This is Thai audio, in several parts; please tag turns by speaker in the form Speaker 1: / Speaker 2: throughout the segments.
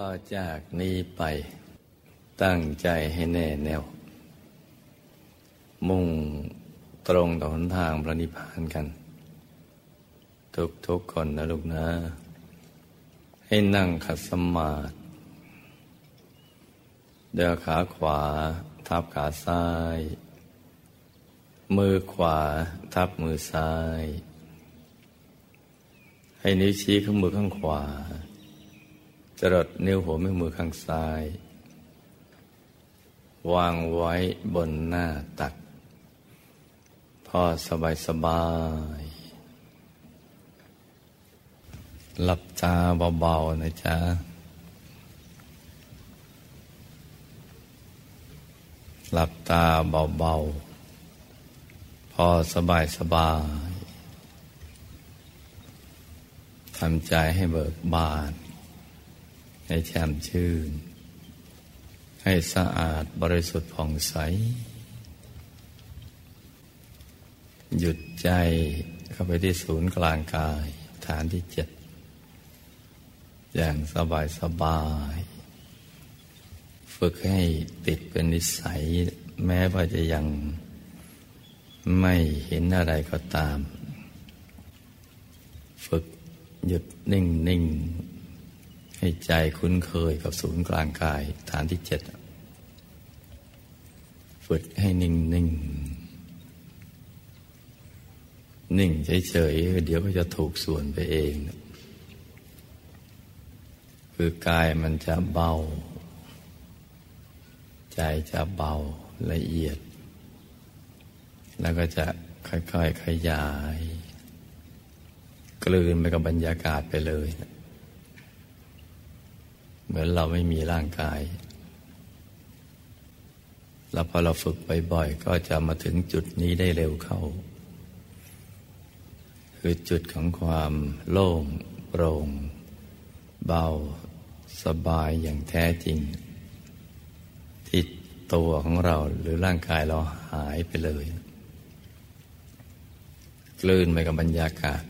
Speaker 1: ต่อจากนี้ไปตั้งใจให้แน่แน่ว มุ่งตรงต่อหนทางพระนิพพานกัน ทุกทุกคนนะลูกนะ ให้นั่งขัดสมาธิเดินขาขวา ทับขาซ้าย มือขวา ทับมือซ้าย ให้นิ้วชี้ข้างมือข้างขวา จรดนิ้วหัวแม่มือข้างซ้าย วางไว้บนหน้าตัก พอสบายสบาย หลับตาเบาๆนะจ๊ะหลับตาเบาๆ พอสบายสบายทำใจให้เบิกบาน ให้แช่มชื่น ให้สะอาดบริสุทธิ์ผ่องใส หยุดใจเข้าไปที่ศูนย์กลางกาย ฐานที่เจ็ด อย่างสบายสบาย ฝึกให้ติดเป็นนิสัย แม้ว่าจะยังไม่เห็นอะไรก็ตาม ฝึกหยุดนิ่งนิ่ง ให้ใจคุ้นเคยกับศูนย์กลางกายฐานที่เจ็ด ฝึกให้นิ่งนิ่งนิ่งเฉยๆเดี๋ยวก็จะถูกส่วนไปเอง คือกายมันจะเบา ใจจะเบาละเอียด แล้วก็จะค่อยๆขยาย กลืนไปกับบรรยากาศไปเลยนะ เหมือนเราไม่มีร่างกาย แล้วพอเราฝึกบ่อยๆก็จะมาถึงจุดนี้ได้เร็วเข้า คือจุดของความโล่งโปร่ง เบา สบายอย่างแท้จริง ที่ตัวของเราหรือร่างกายเราหายไปเลยกลืนไปกับบรรยากาศ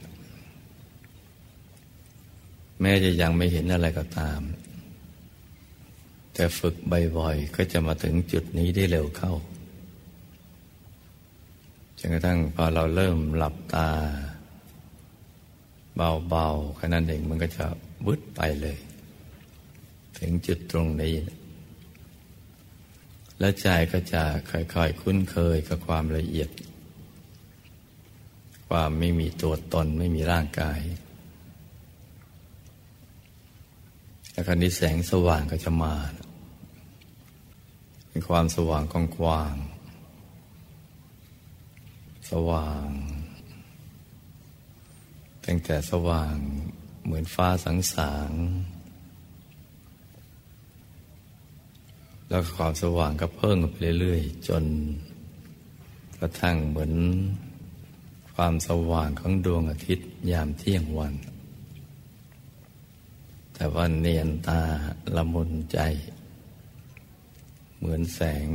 Speaker 1: แม้จะยังไม่เห็นอะไรก็ตาม แต่ฝึกบ่อยๆก็จะมาถึงจุดนี้ได้เร็วเข้าจนกระทั่งพอเราเริ่มหลับตา เบาๆแค่นั้นเองมันก็จะวุดไปเลย ถึงจุดตรงนี้ และใจก็จะค่อยๆคุ้นเคยกับความละเอียด ความไม่มีตัวตนไม่มีร่างกายแล้วคราวนี้แสงสว่างก็จะมา เป็นความสว่างกว้างสว่าง ตั้งแต่สว่างเหมือนฟ้าสังสาง แล้วความสว่างก็เพิ่มไปเรื่อยๆ จนกระทั่งเหมือนความสว่างของดวงอาทิตย์ยามเที่ยงวัน แต่ว่าเนียนตาละมุนใจ เหมือนแสง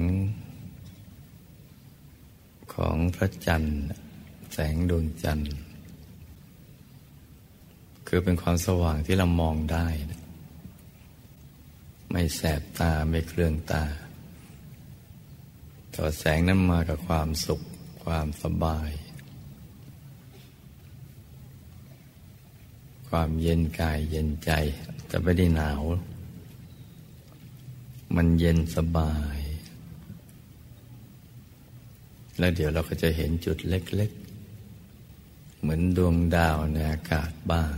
Speaker 1: ของพระจันทร์ แสงดวงจันทร์ คือเป็นความสว่างที่เรามองได้ ไม่แสบตาไม่เคลื่องตาแต่แสงนั้นมากับความสุขความสบาย ความเย็นกายเย็นใจจะไม่ได้หนาว มันเย็นสบาย แล้วเดี๋ยวเราก็จะเห็นจุดเล็ก ๆ เหมือนดวงดาวในอากาศบ้าง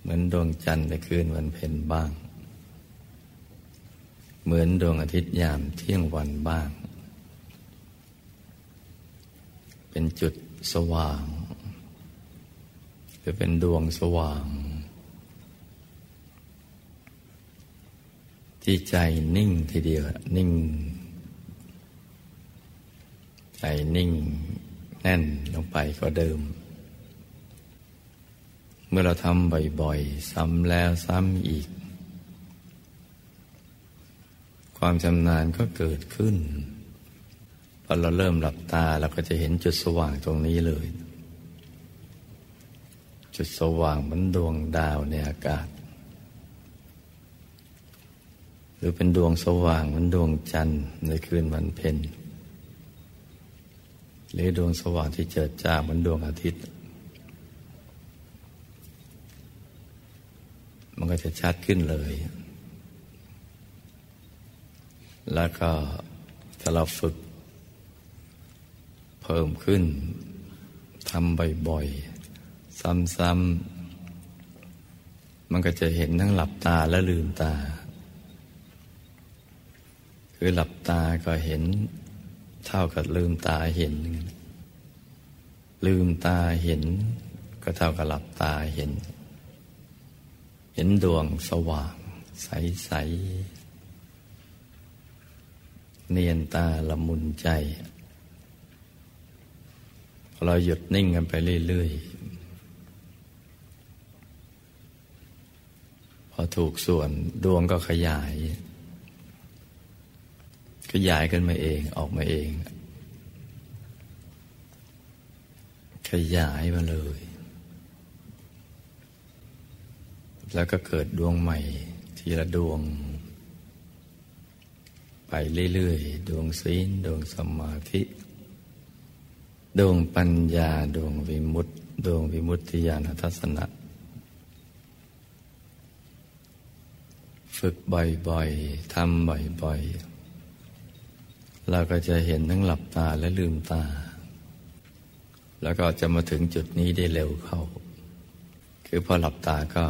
Speaker 1: เหมือนดวงจันทร์ในคืนวันเพ็ญบ้าง เหมือนดวงอาทิตย์ยามเที่ยงวันบ้าง เป็นจุดสว่าง หรือเป็นดวงสว่าง ที่ใจนิ่งทีเดียวนิ่ง ใจนิ่งแน่นลงไปก็เดิม เมื่อเราทำบ่อยๆ ซ้ำแล้วซ้ำอีก ความชำนาญก็เกิดขึ้นพอเราเริ่มหลับตาเราก็จะเห็นจุดสว่างตรงนี้เลย จุดสว่างเหมือนดวงดาวในอากาศ หรือเป็นดวงสว่างเหมือนดวงจันทร์ในคืนวันเพ็ญหรือดวงสว่างที่เจิดจ้าเหมือนดวงอาทิตย์ มันก็จะชัดขึ้นเลย แล้วก็ถ้าเราฝึก เพิ่มขึ้นทำบ่อยๆ ซ้ำๆมันก็จะเห็นทั้งหลับตาและลืมตา คือหลับตาก็เห็น เท่ากับลืมตาเห็น ลืมตาเห็น ก็เท่ากับหลับตาเห็น เห็นดวงสว่าง ใสๆเนียนตาละมุนใจ เราหยุดนิ่งกันไปเรื่อยๆ พอถูกส่วนดวงก็ขยาย ขยายกันมาเองออกมาเอง ขยายมาเลย แล้วก็เกิดดวงใหม่ ทีละดวง ไปเรื่อยๆ ดวงศีลดวงสมาธิ ดวงปัญญา ดวงวิมุตติ ดวงวิมุตติญาณทัศนะฝึกบ่อยๆ ทำบ่อยๆ เราก็จะเห็นทั้งหลับตาและลืมตา แล้วก็จะมาถึงจุดนี้ได้เร็วเข้า คือพอหลับตาก็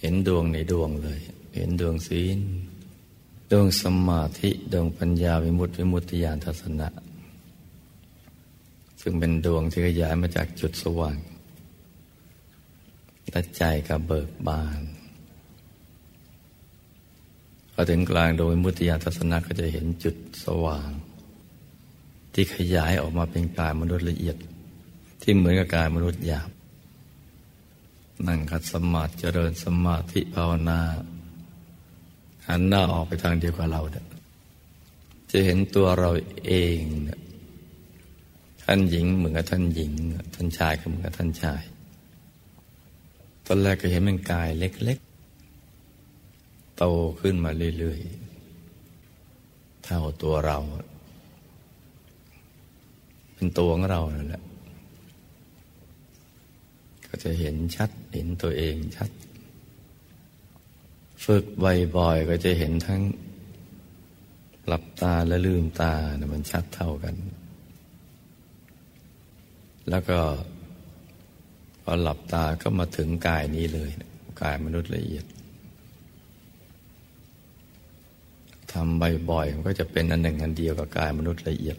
Speaker 1: เห็นดวงในดวงเลย เห็นดวงศีลดวงสมาธิดวงปัญญาวิมุตติวิมุตติญาณทัศนะ ซึ่งเป็นดวงที่ขยายมาจากจุดสว่างและใจก็เบิกบาน พอถึงกลางโดยมุติยาทัศนะก็จะเห็นจุดสว่าง ที่ขยายออกมาเป็นกายมนุษย์ละเอียด ที่เหมือนกับกายมนุษย์หยาบนั่งคัดสมาธิเจริญสมาธิภาวนาหันหน้าออกไปทางเดียวกับเราเนี่ยจะเห็นตัวเราเองเนี่ยท่านหญิงเหมือนกับท่านหญิง ท่านชายก็เหมือนกับท่านชาย ตอนแรกก็เห็นเป็นกายเล็ก โตขึ้นมาเรื่อยๆ เท่าตัวเรา เป็นตัวของเรานั่นแหละ ก็จะเห็นชัดเห็นตัวเองชัด ฝึกบ่อยๆ ก็จะเห็นทั้งหลับตาและลืมตานะมันชัดเท่ากัน แล้วก็พอหลับตาก็มาถึงกายนี้เลย กายมนุษย์ละเอียดทำบ่อยๆมันก็จะเป็นอันหนึ่งอันเดียวกับกายมนุษย์ละเอียด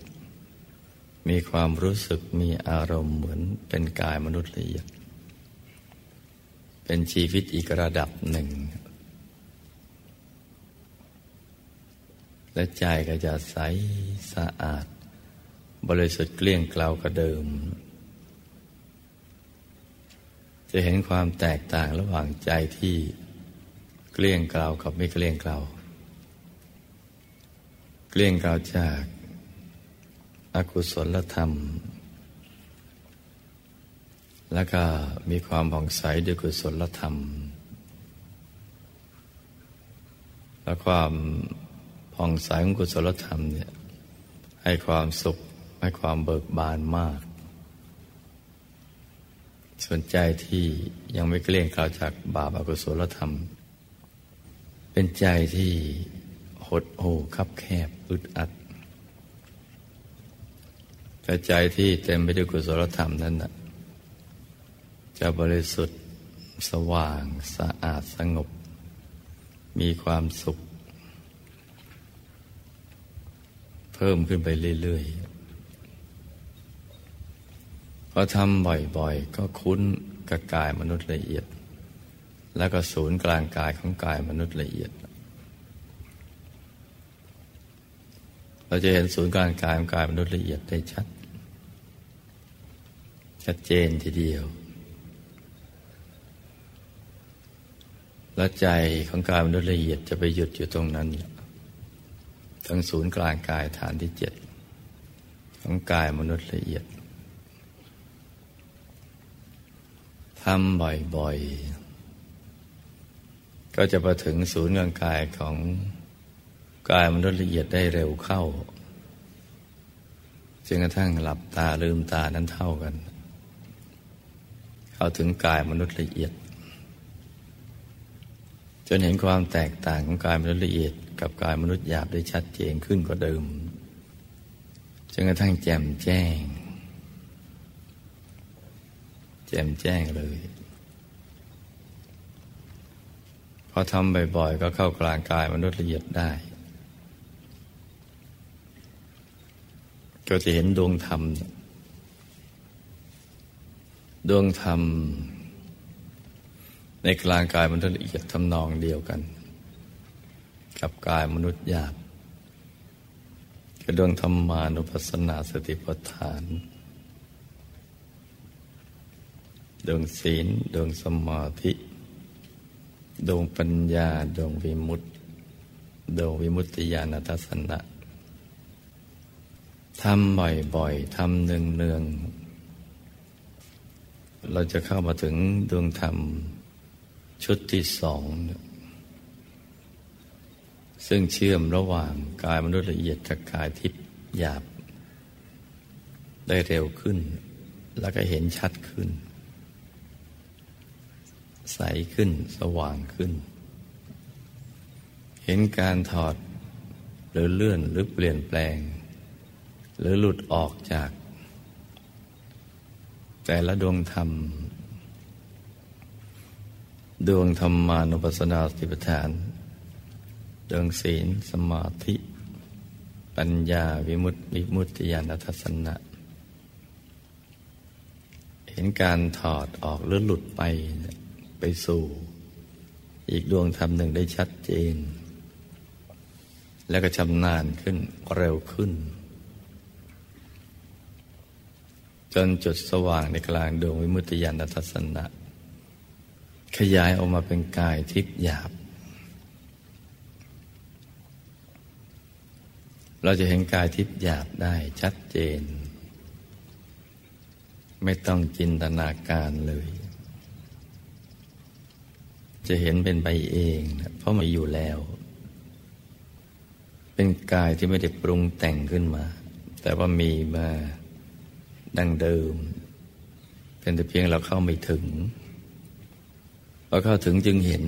Speaker 1: มีความรู้สึกมีอารมณ์เหมือนเป็นกายมนุษย์ละเอียด เป็นชีวิตอีกระดับหนึ่ง และใจก็จะใสสะอาด บริสุทธิ์เกลี้ยงเกลากว่าเดิม จะเห็นความแตกต่างระหว่างใจที่เกลี้ยงเกลากับไม่เกลี้ยงเกลา เกลี้ยงกล่าวจากอากุศลธรรม แล้วก็มีความผ่องใสด้วยกุศลธรรม และความผ่องใสของกุศลธรรมเนี่ยให้ความสุขให้ความเบิกบานมาก ส่วนใจที่ยังไม่เกลี้ยงกล่าวจากบาปอกุศลธรรม เป็นใจที่ หดหู่คับแคบอึดอัดแต่ใจที่เต็มไปด้วยกุศลธรรมนั้นนะจะบริสุทธิ์สว่างสะอาดสงบ มีความสุข เพิ่มขึ้นไปเรื่อยๆพอทำบ่อยๆ ก็คุ้นกับกายมนุษย์ละเอียด แล้วก็ศูนย์กลางกายของกายมนุษย์ละเอียด เราจะเห็นศูนย์กลางกายของกายมนุษย์ละเอียดได้ชัด ชัดเจนทีเดียว และใจของกายมนุษย์ละเอียดจะไปหยุดอยู่ตรงนั้นทั้งศูนย์กลางกายฐานที่เจ็ดของกายมนุษย์ละเอียดทำบ่อยๆ ก็จะมาถึงศูนย์กลางกายของ กายมนุษย์ละเอียดได้เร็วเข้าจนกระทั่งหลับตาลืมตานั้นเท่ากัน เข้าถึงกายมนุษย์ละเอียด จนเห็นความแตกต่างของกายมนุษย์ละเอียด กับกายมนุษย์หยาบได้ชัดเจนขึ้นกว่าเดิมจนกระทั่งแจ่มแจ้ง แจ่มแจ้งเลยพอทำบ่อยๆ ก็เข้ากลางกายมนุษย์ละเอียดได้ ก็จะเห็นดวงธรรม ดวงธรรม ในกลางกายมนุษย์ละเอียดทำนองเดียวกัน กับกายมนุษย์หยาบกับดวงธรรมานุปัสสนาสติปัฏฐาน ดวงศีล ดวงสมาธิ ดวงปัญญา ดวงวิมุตติ ดวงวิมุตติญาณทัศนะ ทำบ่อยๆทำเนืองๆเราจะเข้ามาถึงดวงธรรมชุดที่สอง ซึ่งเชื่อมระหว่างกายมนุษย์ละเอียดกับกายทิพย์หยาบ ได้เร็วขึ้น แล้วก็เห็นชัดขึ้น ใสขึ้นสว่างขึ้น เห็นการถอดหรือเลื่อนหรือเปลี่ยนแปลง หรือหลุดออกจาก แต่ละดวงธรรม ดวงธรรมานุปัสสนาสติปัฏฐาน ดวงศีลสมาธิ ปัญญาวิมุตติวิมุตติญาณทัศนะ เห็นการถอดออกหรือหลุดไปไปสู่อีกดวงธรรมหนึ่งได้ชัดเจน และก็ชำนาญขึ้นเร็วขึ้น จนจุดสว่างในกลางดวงวิมุตติญาณทัศนะ ขยายออกมาเป็นกายทิพย์หยาบ เราจะเห็นกายทิพย์หยาบได้ชัดเจน ไม่ต้องจินตนาการเลย จะเห็นเป็นไปเองเพราะมันอยู่แล้ว เป็นกายที่ไม่ได้ปรุงแต่งขึ้นมา แต่ว่ามีมา ดังเดิม เป็นแต่เพียงเราเข้าไม่ถึงพอเข้าถึงจึงเห็น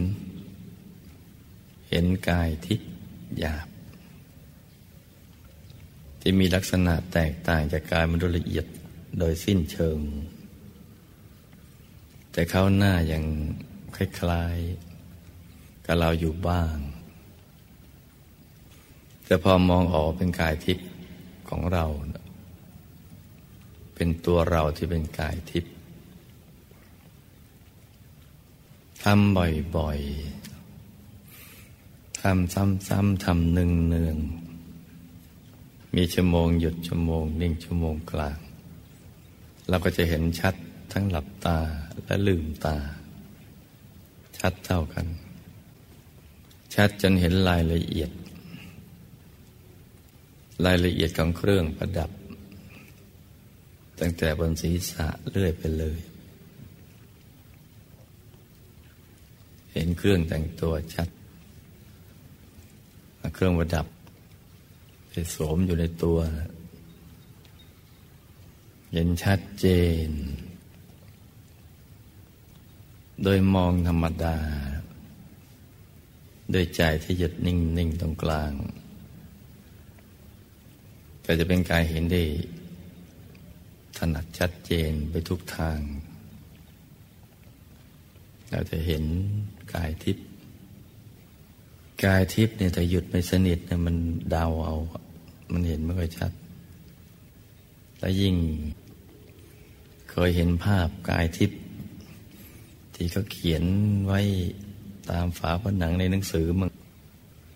Speaker 1: เห็นกายที่หยาบ ที่มีลักษณะแตกต่างจากกายมนุษย์ละเอียดโดยสิ้นเชิง แต่เขาหน้ายังคล้ายๆกับเราอยู่บ้าง แต่พอมองออกเป็นกายทิพย์ของเรา เป็นตัวเราที่เป็นกายทิพย์ทำบ่อยๆทำซ้ำๆทำหนึ่งเนืองมีชั่วโมงหยุดชั่วโมง นิ่งชั่วโมงกลาง เราก็จะเห็นชัดทั้งหลับตาและลืมตา ชัดเท่ากัน ชัดจนเห็นรายละเอียด รายละเอียดของเครื่องประดับ ตั้งแต่บนศีรษะเลื่อยไปเลย เห็นเครื่องแต่งตัวชัด เครื่องประดับไปสวมอยู่ในตัว เห็นชัดเจน โดยมองธรรมดา โดยใจที่หยุดนิ่งนิ่งตรงกลาง ก็จะเป็นกายเห็นได้ ถนัดชัดเจนไปทุกทาง เราจะเห็นกายทิพย์กายทิพย์เนี่ยแต่หยุดไม่สนิทเนี่ยมันดาวเอา มันเห็นไม่ค่อยชัด และยิ่ง เคยเห็นภาพกายทิพย์ที่เขาเขียนไว้ตามฝาผนังในหนังสือมัน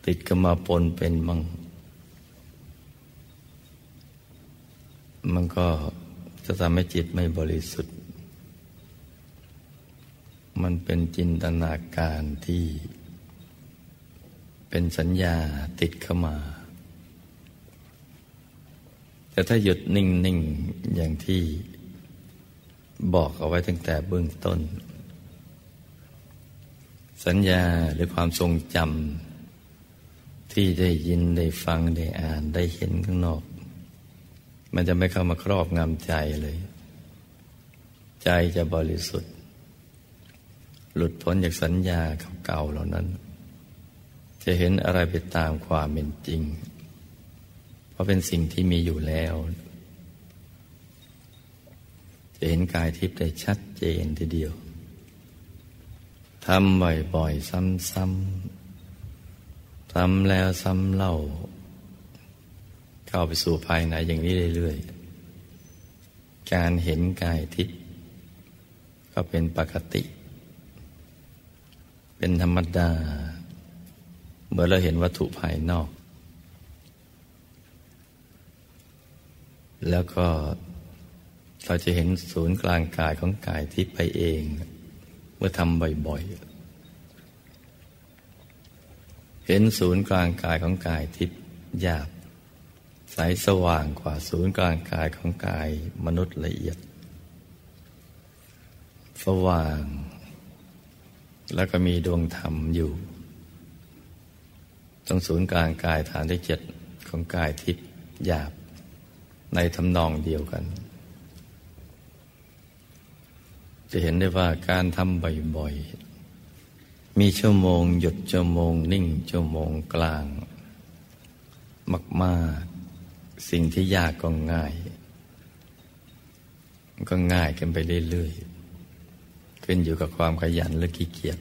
Speaker 1: ติดกันมาปนเป็นมั่งมันก็ จะทำให้จิตไม่บริสุทธิ์ มันเป็นจินตนาการที่ เป็นสัญญาติดเข้ามา แต่ถ้าหยุดนิ่ง ๆ อย่างที่บอกเอาไว้ตั้งแต่เบื้องต้นสสัญญาหรือความทรงจำที่ได้ยินได้ฟังได้อ่านได้เห็นข้างนอก มันจะไม่เข้ามาครอบงำใจเลย ใจจะบริสุทธิ์ หลุดพ้นจากสัญญาเก่าๆเหล่านั้น จะเห็นอะไรไปตามความเป็นจริง เพราะเป็นสิ่งที่มีอยู่แล้ว จะเห็นกายทิพย์ได้ชัดเจนทีเดียวทำบ่อยๆ ซ้ำๆทำแล้วซ้ำเล่า เข้าไปสู่ภายในอย่างนี้เรื่อยๆ การเห็นกายทิพย์ก็เป็นปกติ เป็นธรรมดา เมื่อเราเห็นวัตถุภายนอก แล้วก็เราจะเห็นศูนย์กลางกายของกายทิพย์ไปเอง เมื่อทำบ่อยๆ เห็นศูนย์กลางกายของกายทิพย์หยาบ ใสสว่างกว่าศูนย์กลางกายของกายมนุษย์ละเอียด สว่าง แล้วก็มีดวงธรรมอยู่ ตรงศูนย์กลางกายฐานที่เจ็ดของกายทิพย์หยาบ ในทำนองเดียวกัน จะเห็นได้ว่าการทำบ่อยๆ มีชั่วโมงหยุดชั่วโมงนิ่งชั่วโมงกลางมากๆ สิ่งที่ยากก็ง่าย ก็ง่ายกันไปเรื่อยๆขึ้นอยู่กับความขยันและขี้เกียจ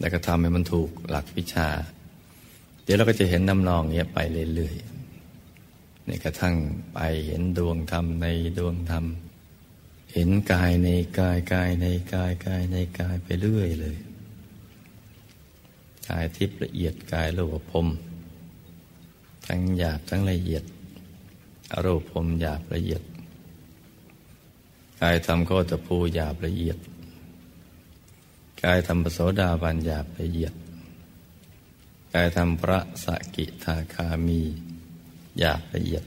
Speaker 1: แล้วก็ทำให้มันถูกหลักวิชา เดี๋ยวเราก็จะเห็นน้ำนองเนี้ยไปเรื่อยๆในกระทั่งไปเห็นดวงธรรมในดวงธรรม เห็นกายในกายกายในกายกายในกายไปเรื่อยเลยกายทิพย์ละเอียดกายโลภพรม ทั้งหยาบทั้งละเอียดอรูปพรมหยาบละเอียดกายธรรมโคตภูหยาบละเอียดกายธรรมปโสดาบันหยาบละเอียดกายธรรมพระสกิทาคามีหยาบละเอียด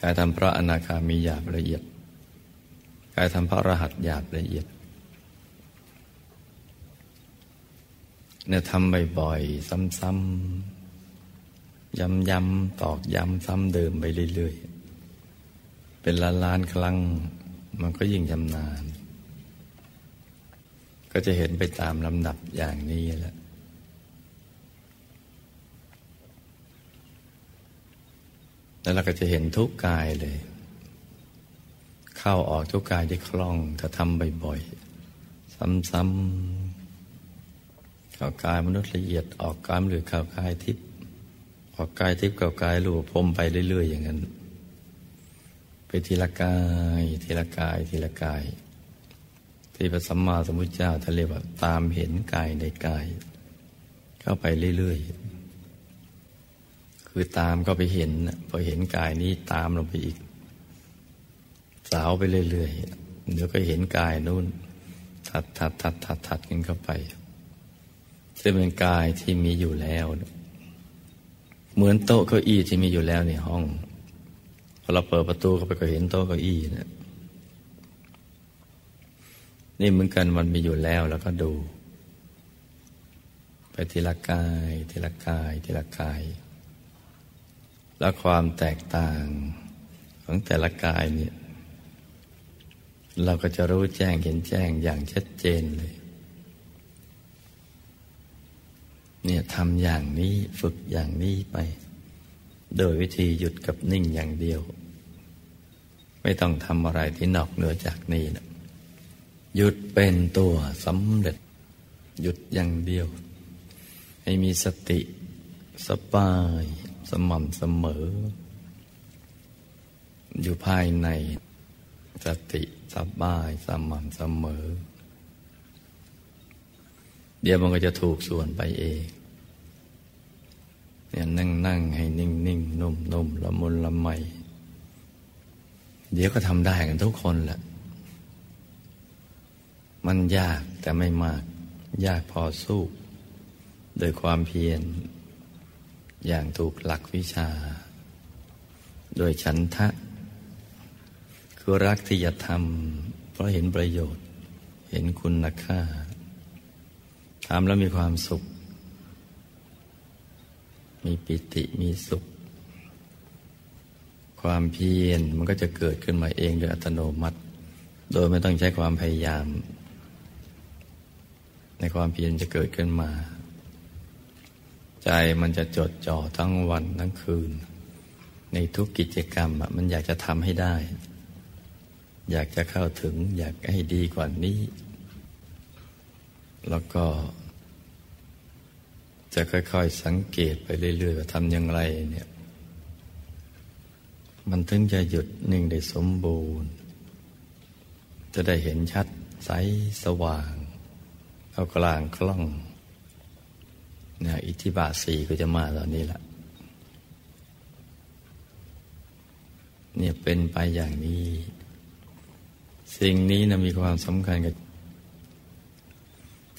Speaker 1: กายธรรมพระอนาคามีหยาบละเอียดกายทำพระรหัสหยาบละเอียดเนี่ยทำบ่อยๆซ้ำๆ ย้ำๆตอกย้ำซ้ำเดิมไปเรื่อยๆ เป็นล้านล้านครั้งมันก็ยิ่งชำนาญ ก็จะเห็นไปตามลำดับอย่างนี้แหละแล้วเราก็จะเห็นทุกกายเลย เข้าออกทุกกายที่คล่องถ้าทำบ่อยๆ ซ้ำๆเข้ากายมนุษย์ละเอียดออกกายหรือเข้ากายทิพย์ ออกกายทิพย์เข้ากายรูปพรมไปเรื่อย ๆ อย่างนั้น ไปทีละกาย ทีละกาย ทีละกาย ที่พระสัมมาสัมพุทธเจ้าท่านเรียกว่าตามเห็นกายในกาย เข้าไปเรื่อย ๆ คือตามก็ไปเห็นพอเห็นกายนี้ตามลงไปอีก สาวไปเรื่อยๆเดี๋ยวก็เห็นกายนู่นถัดถัดถัดถัดถัดกันเข้าไปซึ่งเป็นกายที่มีอยู่แล้ว เหมือนโต๊ะเก้าอี้ที่มีอยู่แล้วในห้องพอเราเปิดประตูเข้าไปก็เห็นโต๊ะเก้าอี้นะนี่เหมือนกันมันมีอยู่แล้วแล้วก็ดู ไปทีละกายทีละกายทีละกาย แล้วความแตกต่างของแต่ละกายเนี่ยเราก็จะรู้แจ้งเห็นแจ้งอย่างชัดเจนเลย เนี่ยทำอย่างนี้ฝึกอย่างนี้ไป โดยวิธีหยุดกับนิ่งอย่างเดียว ไม่ต้องทำอะไรที่นอกเหนือจากนี้นะหยุดเป็นตัวสำเร็จ หยุดอย่างเดียว ให้มีสติสบาย สม่ำเสมอ อยู่ภายในสติสบายสม่ำเสมอ เดี๋ยวมันก็จะถูกส่วนไปเอง เนี่ยนั่งนั่งให้นิ่งนิ่งนุ่มนุ่มละมุนละไมเดี๋ยวก็ทำได้กันทุกคนแหละ มันยากแต่ไม่มาก ยากพอสู้ โดยความเพียร อย่างถูกหลักวิชา โดยฉันทะ คือรักที่จะทำเพราะเห็นประโยชน์ เห็นคุณค่าทำแล้วมีความสุข มีปิติมีสุข ความเพียรมันก็จะเกิดขึ้นมาเองโดยอัตโนมัติ โดยไม่ต้องใช้ความพยายาม ในความเพียรจะเกิดขึ้นมา ใจมันจะจดจ่อทั้งวันทั้งคืน ในทุกกิจกรรมมันอยากจะทำให้ได้ อยากจะเข้าถึงอยากให้ดีกว่านี้ แล้วก็ จะค่อยๆสังเกตไปเรื่อยๆว่าทำอย่างไรเนี่ย มันถึงจะหยุดนิ่งได้สมบูรณ์ จะได้เห็นชัดใสสว่าง เอากลางคล่องเนี่ยอิทธิบาทสี่ก็จะมาตอนนี้แหละเนี่ยเป็นไปอย่างนี้ สิ่งนี้นะมีความสำคัญกับ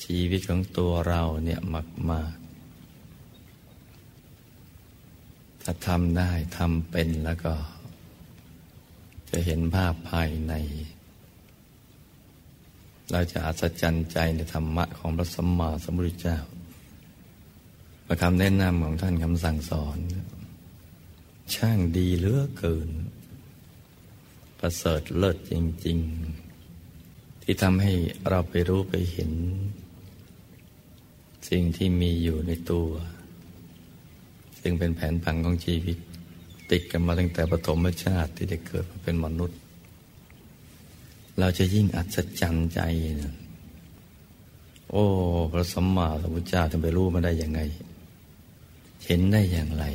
Speaker 1: ชีวิตของตัวเราเนี่ยมากมาก ถ้าทำได้ทำเป็นแล้วก็ จะเห็นภาพภายใน เราจะอัศจรรย์ใจในธรรมะของพระสัมมาสัมพุทธเจ้าประคำแนะนำของท่านคำสั่งสอน ช่างดีเหลือเกิน ประเสริฐเลิศจริง ๆ ที่ทำให้เราไปรู้ไปเห็น สิ่งที่มีอยู่ในตัว ซึ่งเป็นแผนผังของชีวิต ติดกันมาตั้งแต่ปฐมชาติที่ได้เกิดมาเป็นมนุษย์ เราจะยิ่งอัศจรรย์ใจนะโอ้พระสัมมาสัมพุทธเจ้าจะไปรู้มาได้ยังไง เห็นได้อย่างไร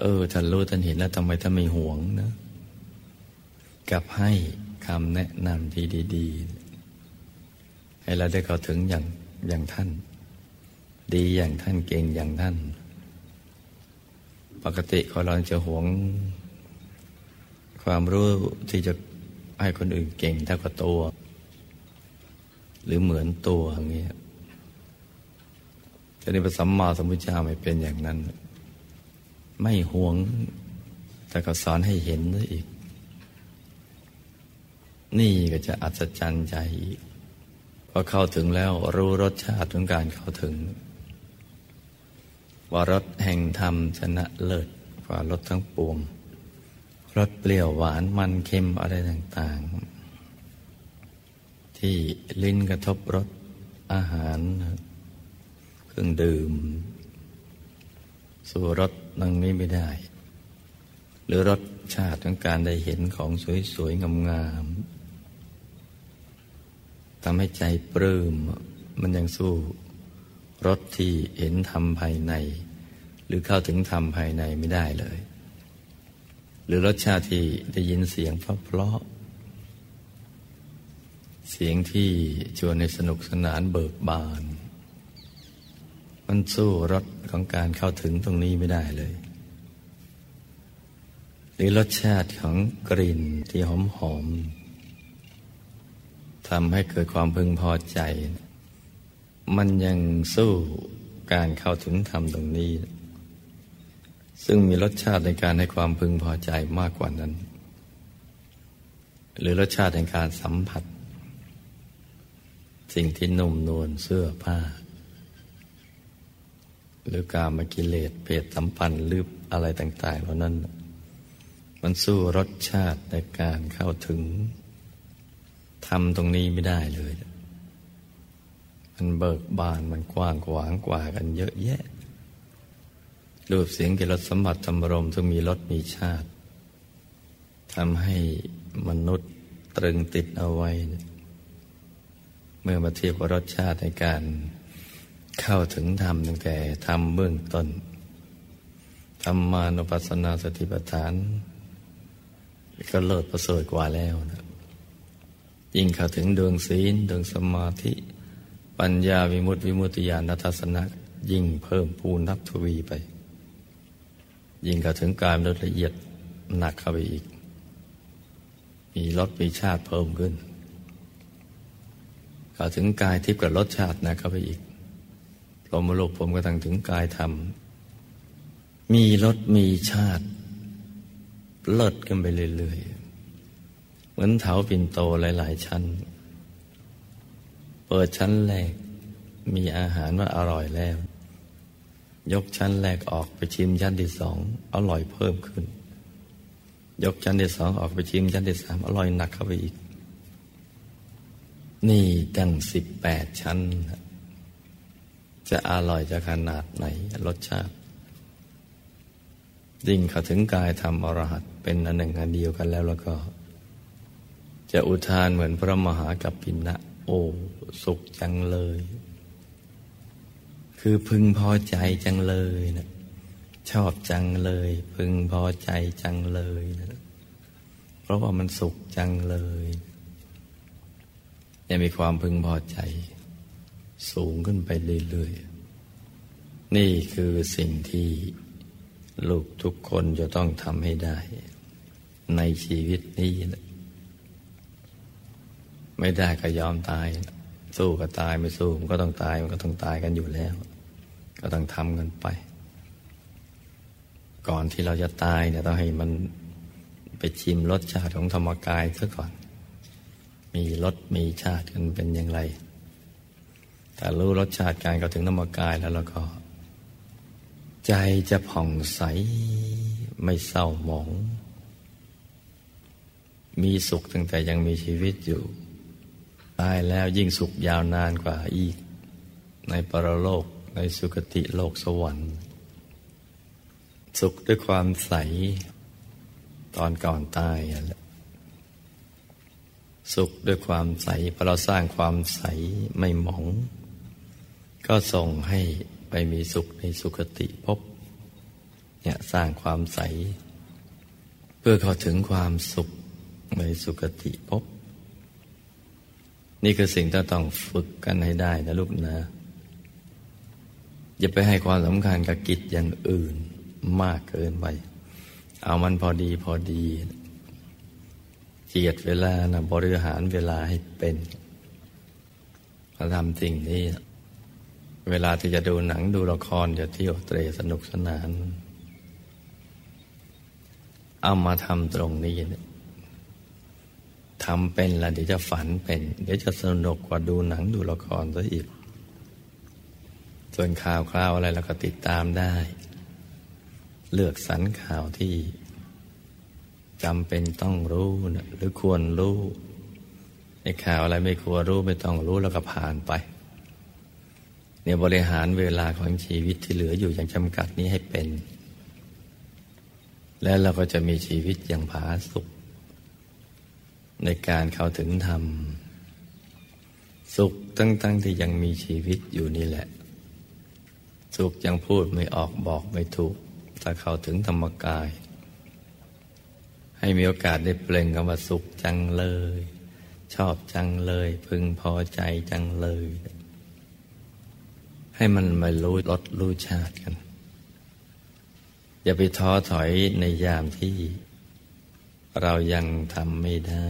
Speaker 1: เออท่านรู้ท่านเห็นแล้วทำไมท่านไม่หวงนะกับให้คำแนะนำที่ดีๆให้เราได้เข้าถึงอย่างอย่างท่าน ดีอย่างท่านเก่งอย่างท่าน ปกติคนเราจะหวง ความรู้ที่จะให้คนอื่นเก่งเท่ากับตัว หรือเหมือนตัวอย่างเงี้ยจะในพระสัมมาสัมพุทธเจ้าไม่เป็นอย่างนั้น ไม่หวง แต่ก็สอนให้เห็นด้วยอีก นี่ก็จะอัศจรรย์ใจอีกพอเข้าถึงแล้วรู้รสชาติของการเข้าถึง ว่ารสแห่งธรรมชนะเลิศกว่ารสทั้งปวงรสเปรี้ยวหวานมันเค็มอะไรต่างๆ ที่ลิ้นกระทบรสอาหาร เครื่องดื่ม สู่รสนังนี้ไม่ได้ หรือรสชาติของการได้เห็นของสวยๆงามๆทำให้ใจปลื้มมันยังสู้ รสที่เห็นธรรมภายใน หรือเข้าถึงธรรมภายในไม่ได้เลย หรือรสชาติที่ได้ยินเสียงเพราะเสียงที่ชวนในสนุกสนานเบิกบาน มันสู้รสของการเข้าถึงตรงนี้ไม่ได้เลย หรือรสชาติของกลิ่นที่หอมหอมทำให้เกิดความพึงพอใจ มันยังสู้การเข้าถึงธรรมตรงนี้ ซึ่งมีรสชาติในการให้ความพึงพอใจมากกว่านั้น หรือรสชาติในการสัมผัส สิ่งที่นุ่มนวลเสื้อผ้า หรือการมากิเลสเพศสัมพันธ์ลืบอะไรต่างๆเหล่านั้น มันสู้รสชาติในการเข้าถึงทำตรงนี้ไม่ได้เลย มันเบิกบานมันกว้างขวางกว่ากันเยอะแยะ รูปเสียงกิรสสมบัติธรรมรมต้งมีรสมีชาติทำให้มนุษย์ตรึงติดเอาไว้ เมื่อมาเทียบกับรสชาติในการเข้าถึงธรรมตั้งแต่ทำเบื้องต้นธรรมานุปัสสนาสติปัฏฐาน ก็เลิศประเสริฐกว่าแล้วนะยิ่งเข้าถึงดวงศีลดวงสมาธิ ปัญญาวิมุตติวิมุตติญาณทัศนะยิ่งเพิ่มพูนนับทวีไป ยิ่งเข้าถึงการละเอียดหนักเข้าไปอีก มีรสมีชาติเพิ่มขึ้นเข้าถึงกายทิพย์กับรสชาตินะเข้าไปอีกพรมโลกผมก็ตั้งถึงกายธรรม มีรสมีชาติ เลิศกันไปเรื่อยๆ เหมือนเถาปิ่นโตหลาย ๆ ชั้น ปิดชั้นแรก มีอาหารว่าอร่อยแล้ว ยกชั้นแรกออกไปชิมชั้นที่สองอร่อยเพิ่มขึ้น ยกชั้นที่สองออกไปชิมชั้นที่สามอร่อยหนักเข้าไปอีก นี่ตั้งสิบแปดชั้น จะอร่อยจะขนาดไหนรสชาติยิ่งเข้าถึงกายธรรมอรหัตเป็นอันหนึ่งอันเดียวกันแล้วแล้วก็ จะอุทานเหมือนพระมหากัปปินะโอ้ สุขจังเลย คือพึงพอใจจังเลยนะชอบจังเลย พึงพอใจจังเลยนะเพราะว่ามันสุขจังเลยยังมีความพึงพอใจ สูงขึ้นไปเรื่อยๆ นี่คือสิ่งที่ลูกทุกคนจะต้องทำให้ได้ ในชีวิตนี้นะไม่ได้ก็ยอมตาย สู้ก็ตายไม่สู้มันก็ต้องตายมันก็ต้องตายกันอยู่แล้ว ก็ต้องทำกันไป ก่อนที่เราจะตายเนี่ยต้องให้มันไปชิมรสชาติของธรรมกายซะก่อน มีรสมีชาติกันเป็นอย่างไรแต่รู้รสชาติการเข้าถึงธรรมกายแล้วเราก็ ใจจะผ่องใสไม่เศร้าหมอง มีสุขตั้งแต่ยังมีชีวิตอยู่ ตายแล้วยิ่งสุขยาวนานกว่าอีก ในปรโลกในสุคติโลกสวรรค์ สุขด้วยความใส ตอนก่อนตายสุขด้วยความใสพอเราสร้างความใสไม่หมอง ก็ส่งให้ไปมีสุขในสุคติพบเนี่ยสร้างความใส เพื่อเข้าถึงความสุขในสุคติพบ นี่คือสิ่งที่ต้องฝึกกันให้ได้นะลูกนะ อย่าไปให้ความสำคัญกับกิจอย่างอื่นมากเกินไป เอามันพอดีพอดีเจียดเวลานะบริหารเวลาให้เป็นมาทำสิ่งนี้ เวลาที่จะดูหนังดูละครจะเที่ยวเตรสนุกสนาน เอามาทำตรงนี้ ทำเป็นแล้วเดี๋ยวจะฝันเป็น เดี๋ยวจะสนุกกว่าดูหนังดูละครซะอีก ส่วนข่าวคราวอะไรเราก็ติดตามได้ เลือกสรรข่าวที่จำเป็นต้องรู้นะหรือควรรู้ในข่าวอะไรไม่ควรรู้ไม่ต้องรู้แล้วก็ผ่านไป เนี่ยบริหารเวลาของชีวิตที่เหลืออยู่อย่างจำกัดนี้ให้เป็น และเราก็จะมีชีวิตอย่างผาสุก ในการเข้าถึงธรรม สุขตั้งๆที่ยังมีชีวิตอยู่นี่แหละ สุขยังพูดไม่ออกบอกไม่ถูก ถ้าเข้าถึงธรรมกาย ให้มีโอกาสได้เปล่งคำว่าสุขจังเลย ชอบจังเลย พึงพอใจจังเลย ให้มันมารู้รสรู้ชาติกัน อย่าไปท้อถอยในยามที่ เรายังทำไม่ได้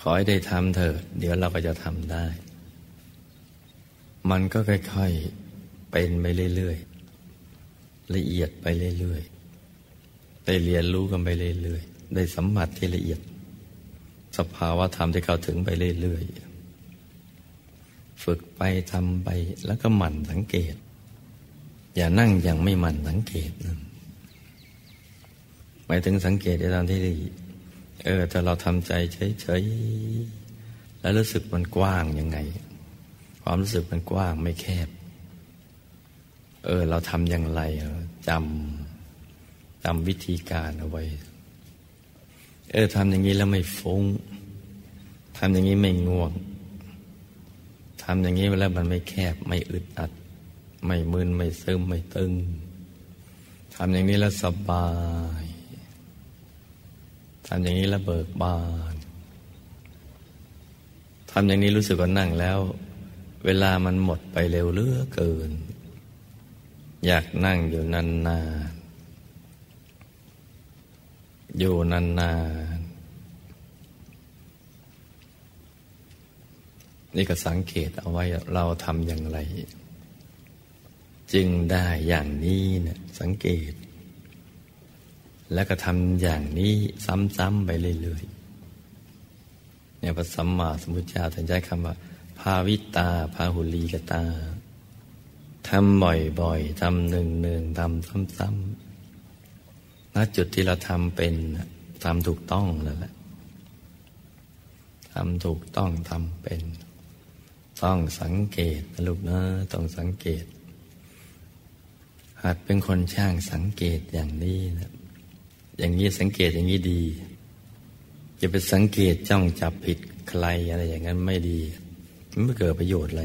Speaker 1: ขอให้ได้ทำเถอะเดี๋ยวเราก็จะทำได้ มันก็ค่อยๆเป็นไปเรื่อยๆละเอียดไปเรื่อยๆได้เรียนรู้กันไปเรื่อยๆได้สัมผัสที่ละเอียด สภาวะธรรมที่เข้าถึงไปเรื่อยๆฝึกไปทำไปแล้วก็หมั่นสังเกต อย่านั่งอย่างไม่หมั่นสังเกตนะ มายถึงสังเกตในตอนที่เออถ้าเราทำใจเฉยๆแล้วรู้สึกมันกว้างยังไง ความรู้สึกมันกว้างไม่แคบ เออ เราทำอย่างไรจำจำวิธีการเอาไว้ เออทำอย่างนี้แล้วไม่ฟุง้งทำอย่างนี้ไม่ง่วงทำอย่างนี้แล้วมันไม่แคบไม่อึดอัด ไม่มึนไม่ซึมไม่ตึงทำอย่างนี้แล้วสบายำอย่างนี้แล้วเบิกบานทำอย่างนี้รู้สึกว่านั่งแล้ว เวลามันหมดไปเร็วเลือเกิน อยากนั่งอยู่นานๆอยู่นานๆนี่ก็สังเกตเอาไว้เราทำอย่างไร จึงได้อย่างนี้เนี่ยสังเกต แล้วก็ทำอย่างนี้ซ้ำๆไปเรื่อยๆเนี่ยพระสัมมาสัมพุทธเจ้าท่านใช้คำว่าภพาวิตาพาหุลีกตาทำบ่อยๆทำหนึ่งหนึ่งทำซ้ำๆณจุดที่เราทำเป็นทำถูกต้องแล้วแหละทำถูกต้องทำเป็น ต้องสังเกตนะลูกนะต้องสังเกตหากเป็นคนช่างสังเกตอย่างนี้นะ อย่างนี้สังเกตอย่างนี้ดีจะไปสังเกตจ้องจับผิดใครอะไรอย่างนั้นไม่ดี มันไม่เกิดประโยชน์อะไร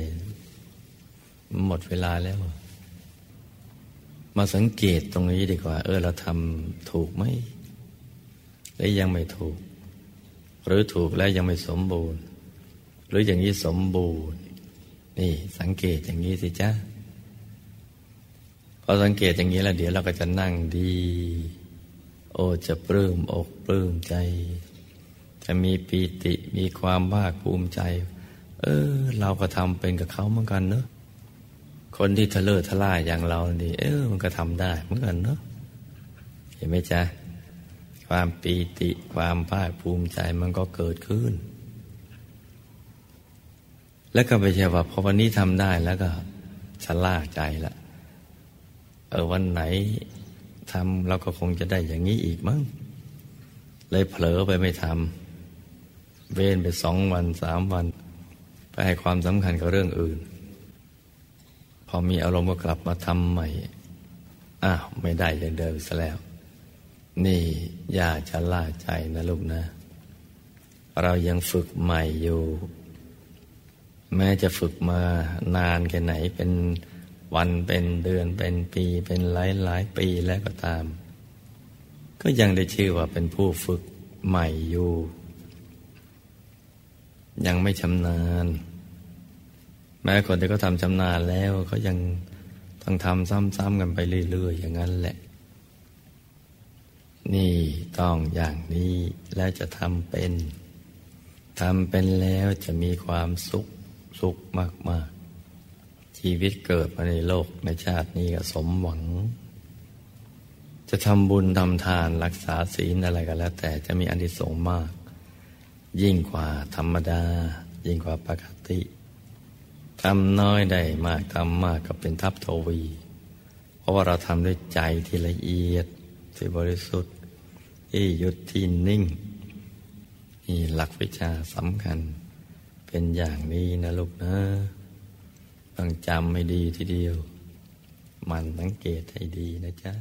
Speaker 1: หมดเวลาแล้ว มาสังเกตตรงนี้ดีกว่า เออเราทำถูกไหมหรือยังไม่ถูก หรือถูกแล้วยังไม่สมบูรณ์ หรืออย่างนี้สมบูรณ์ นี่สังเกตอย่างนี้สิจ้าพอสังเกตอย่างนี้แล้วเดี๋ยวเราก็จะนั่งดี โอ้จะปลื้มอกปลื้มใจ จะมีปีติมีความภาคภูมิใจ เออ เราก็ทำเป็นกับเขาเหมือนกันเนอะคนที่ทะเลอะทะล่าอย่างเรานี่เออ มันก็ทำได้เหมือนกันเนอะเห็นไหมจ๊ะความปีติความภาคภูมิใจมันก็เกิดขึ้น แล้วก็ไม่ใช่ว่าพอวันนี้ทำได้แล้วก็ชะล่าใจละเออวันไหน ทำเราก็คงจะได้อย่างนี้อีกมั้งเลยเผลอไปไม่ทำเว้นไปสองวันสามวัน ไปให้ความสำคัญกับเรื่องอื่น พอมีอารมณ์ก็กลับมาทำใหม่ อ้าวไม่ได้อย่างเดิมซะแล้ว นี่อย่าชะล่าใจนะลูกนะ เรายังฝึกใหม่อยู่ แม้จะฝึกมานานแค่ไหนเป็น วันเป็นเดือนเป็นปีเป็นหลายหลายปีแล้วก็ตาม ก็ยังได้ชื่อว่าเป็นผู้ฝึกใหม่อยู่ ยังไม่ชำนาญ แม้คนที่เขาทำชำนาญแล้วเขายังต้องทำซ้ำๆกันไปเรื่อยๆอย่างนั้นแหละ นี่ต้องอย่างนี้แล้วจะทำเป็นทำเป็นแล้วจะมีความสุขสุขมากๆ ชีวิตเกิดมาในโลกในชาตินี้ก็สมหวัง จะทำบุญทำทานรักษาศีลอะไรก็แล้ว แต่จะมีอันที่สงมาก ยิ่งกว่าธรรมดา ยิ่งกว่าปกติทำน้อยได้มากทำมากก็เป็นทัพทวี เพราะว่าเราทำด้วยใจที่ละเอียดที่บริสุทธิ์ที่หยุดที่นิ่งนี่หลักวิชาสำคัญ เป็นอย่างนี้นะลูกนะ ต้องจำให้ดีทีเดียว มันสังเกตให้ดีนะจ๊ะ